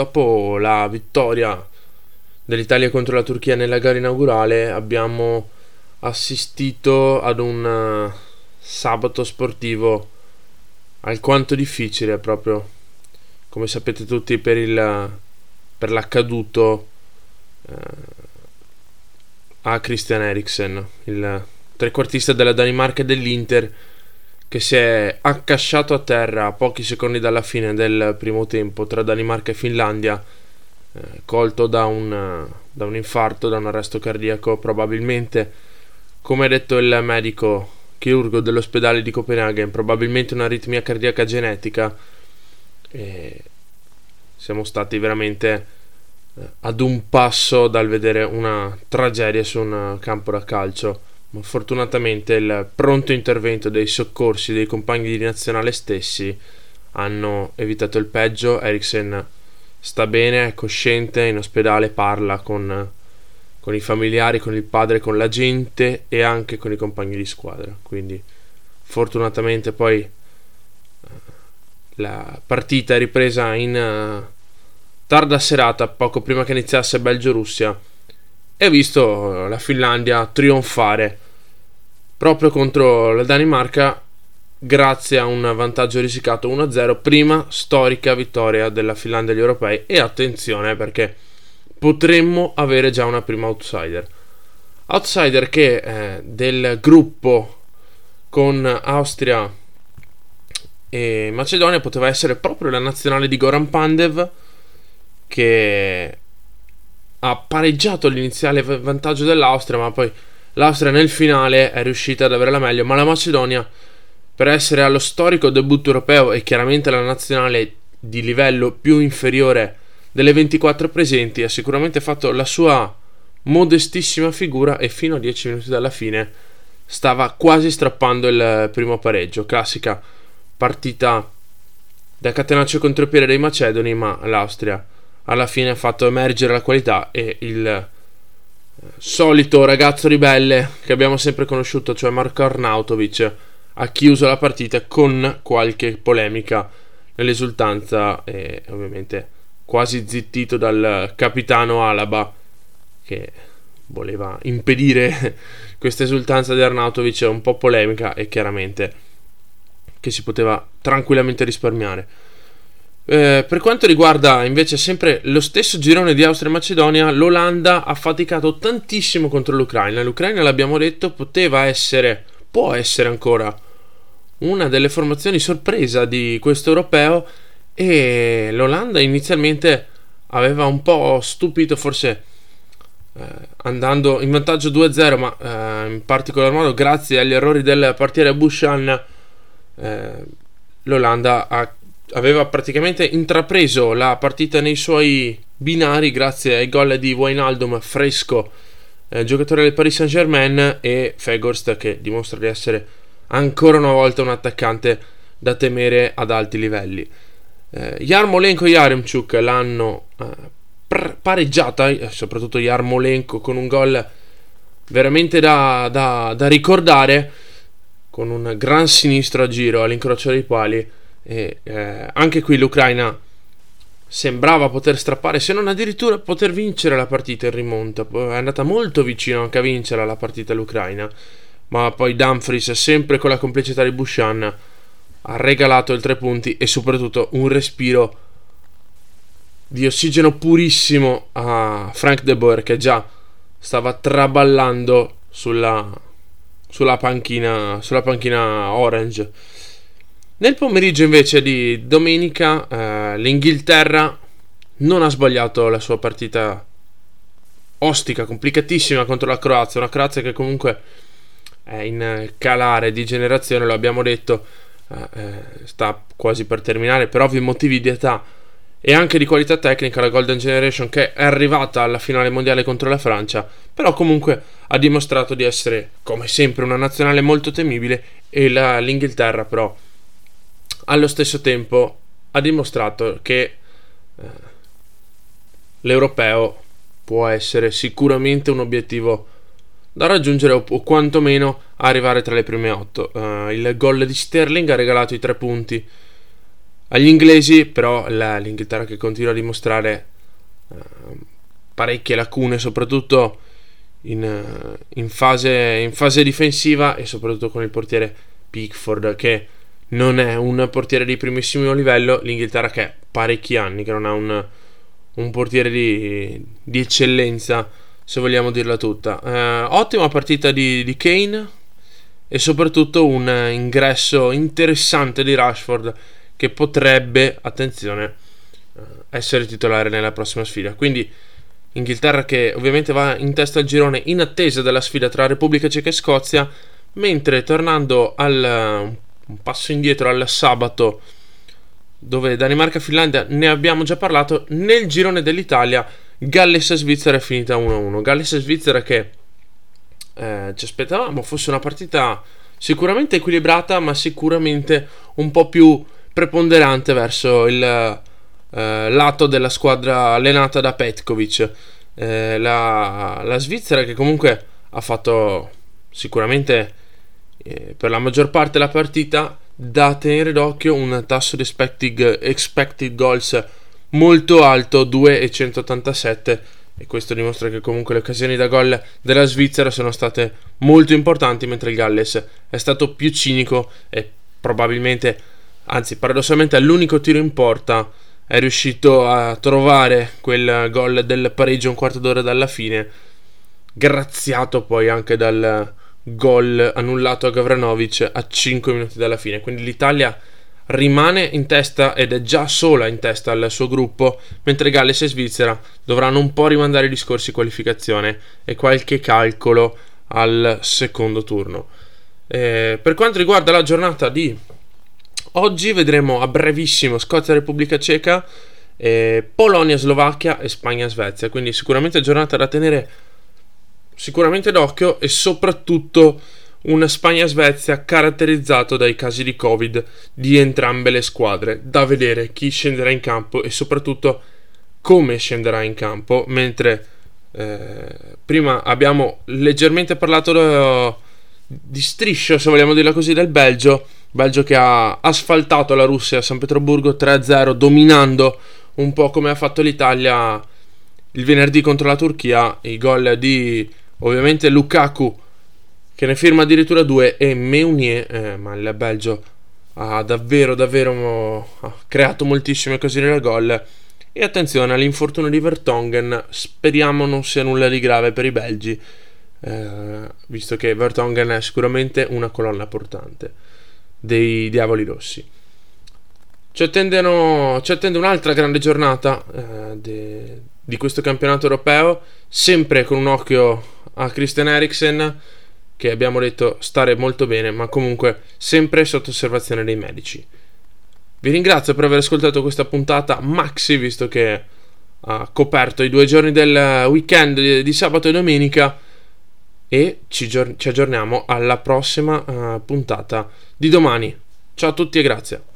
dopo la vittoria dell'Italia contro la Turchia nella gara inaugurale abbiamo assistito ad un uh, sabato sportivo alquanto difficile proprio come sapete tutti per, il, per l'accaduto uh, a Christian Eriksen il trequartista della Danimarca e dell'Inter che si è accasciato a terra a pochi secondi dalla fine del primo tempo tra Danimarca e Finlandia eh, colto da un, da un infarto, da un arresto cardiaco, probabilmente, come ha detto il medico chirurgo dell'ospedale di Copenaghen, probabilmente un'aritmia cardiaca genetica. E siamo stati veramente eh, ad un passo dal vedere una tragedia su un campo da calcio. Ma fortunatamente il pronto intervento dei soccorsi dei compagni di nazionale stessi hanno evitato il peggio. Eriksen sta bene, è cosciente, in ospedale parla con, con, i familiari, con il padre, con la gente e anche con i compagni di squadra. Quindi fortunatamente poi uh, la partita è ripresa in uh, tarda serata, poco prima che iniziasse Belgio-Russia e ho visto la Finlandia trionfare proprio contro la Danimarca grazie a un vantaggio risicato 1-0, prima storica vittoria della Finlandia agli europei e attenzione perché potremmo avere già una prima outsider. Outsider che eh, del gruppo con Austria e Macedonia poteva essere proprio la nazionale di Goran Pandev che ha pareggiato l'iniziale vantaggio dell'Austria ma poi l'Austria nel finale è riuscita ad avere la meglio ma la Macedonia per essere allo storico debutto europeo e chiaramente la nazionale di livello più inferiore delle 24 presenti, ha sicuramente fatto la sua modestissima figura e fino a 10 minuti dalla fine stava quasi strappando il primo pareggio. Classica partita da catenaccio contropiede dei macedoni, ma l'Austria alla fine ha fatto emergere la qualità e il solito ragazzo ribelle che abbiamo sempre conosciuto, cioè Marko Arnautovic, ha chiuso la partita con qualche polemica nell'esultanza e ovviamente quasi zittito dal capitano Alaba che voleva impedire questa esultanza di Arnautovic un po' polemica e chiaramente che si poteva tranquillamente risparmiare. Eh, per quanto riguarda invece sempre lo stesso girone di Austria e Macedonia, l'Olanda ha faticato tantissimo contro l'Ucraina. L'Ucraina, l'abbiamo detto, poteva essere, può essere ancora una delle formazioni sorpresa di questo europeo e l'Olanda inizialmente aveva un po' stupito forse eh, andando in vantaggio 2-0 ma eh, in particolar modo grazie agli errori del portiere Bushan eh, l'Olanda ha, aveva praticamente intrapreso la partita nei suoi binari grazie ai gol di Wijnaldum fresco eh, giocatore del Paris Saint Germain e Fegorst che dimostra di essere ancora una volta un attaccante da temere ad alti livelli. Eh, Yarmolenko e Yaremchuk l'hanno eh, pareggiata, eh, soprattutto Yarmolenko con un gol veramente da, da, da, ricordare, con un gran sinistro a giro all'incrocio dei pali. E eh, anche qui l'Ucraina sembrava poter strappare, se non addirittura poter vincere la partita in rimonta. È andata molto vicino anche a vincere la partita l'Ucraina ma poi Dumfries, sempre con la complicità di Bushan, ha regalato il tre punti e soprattutto un respiro di ossigeno purissimo a Frank De Boer che già stava traballando sulla, sulla, panchina, sulla panchina orange. Nel pomeriggio invece di domenica eh, l'Inghilterra non ha sbagliato la sua partita ostica, complicatissima contro la Croazia, una Croazia che comunque è in calare di generazione, lo abbiamo detto, eh, eh, sta quasi per terminare per ovvi motivi di età e anche di qualità tecnica la Golden Generation che è arrivata alla finale mondiale contro la Francia, però comunque ha dimostrato di essere come sempre una nazionale molto temibile e la, l'Inghilterra però allo stesso tempo ha dimostrato che eh, l'europeo può essere sicuramente un obiettivo da raggiungere o, quantomeno arrivare tra le prime 8. Uh, eh, il gol di Sterling ha regalato i tre punti agli inglesi, però l'Inghilterra che continua a dimostrare uh, parecchie lacune, soprattutto in, in, fase, in fase difensiva e soprattutto con il portiere Pickford che non è un portiere di primissimo livello, l'Inghilterra che è parecchi anni che non ha un, un portiere di, di, eccellenza, se vogliamo dirla tutta. Eh, ottima partita di, di, Kane e soprattutto un ingresso interessante di Rashford che potrebbe, attenzione, eh, essere titolare nella prossima sfida. Quindi Inghilterra che ovviamente va in testa al girone in attesa della sfida tra Repubblica Ceca e Scozia, mentre tornando al un passo indietro al sabato dove Danimarca e Finlandia ne abbiamo già parlato nel girone dell'Italia Galles e Svizzera è finita 1-1 Galles e Svizzera che eh, ci aspettavamo fosse una partita sicuramente equilibrata ma sicuramente un po' più preponderante verso il eh, lato della squadra allenata da Petkovic. Eh, la, la Svizzera che comunque ha fatto sicuramente eh, per la maggior parte della partita da tenere d'occhio un tasso di expected, expected goals molto alto 2,187 e questo dimostra che comunque le occasioni da gol della Svizzera sono state molto importanti mentre il Galles è stato più cinico e probabilmente anzi paradossalmente all'unico tiro in porta è riuscito a trovare quel gol del pareggio un quarto d'ora dalla fine graziato poi anche dal gol annullato a Gavranovic a 5 minuti dalla fine. Quindi l'Italia rimane in testa ed è già sola in testa al suo gruppo, mentre Galles e Svizzera dovranno un po' rimandare i discorsi qualificazione e qualche calcolo al secondo turno. Eh, per quanto riguarda la giornata di oggi, vedremo a brevissimo Scozia-Repubblica Ceca, eh, Polonia-Slovacchia e Spagna-Svezia, quindi sicuramente giornata da tenere sicuramente d'occhio e soprattutto una Spagna-Svezia caratterizzato dai casi di Covid di entrambe le squadre, da vedere chi scenderà in campo e soprattutto come scenderà in campo, mentre eh, prima abbiamo leggermente parlato da, di striscio, se vogliamo dirla così, del Belgio, Belgio che ha asfaltato la Russia a San Pietroburgo 3-0, dominando un po' come ha fatto l'Italia il venerdì contro la Turchia, i gol di Ovviamente Lukaku che ne firma addirittura due e Meunier, eh, ma il Belgio ha davvero davvero ha creato moltissime occasioni da gol. E attenzione all'infortunio di Vertongen, speriamo non sia nulla di grave per i belgi, eh, visto che Vertongen è sicuramente una colonna portante dei Diavoli Rossi. Ci, attendono, ci attende un'altra grande giornata eh, de, di questo campionato europeo, sempre con un occhio a Christian Eriksen che abbiamo detto stare molto bene, ma comunque sempre sotto osservazione dei medici. Vi ringrazio per aver ascoltato questa puntata Maxi, visto che ha coperto i due giorni del weekend di sabato e domenica. E ci, ci aggiorniamo alla prossima uh, puntata di domani. Ciao a tutti e grazie.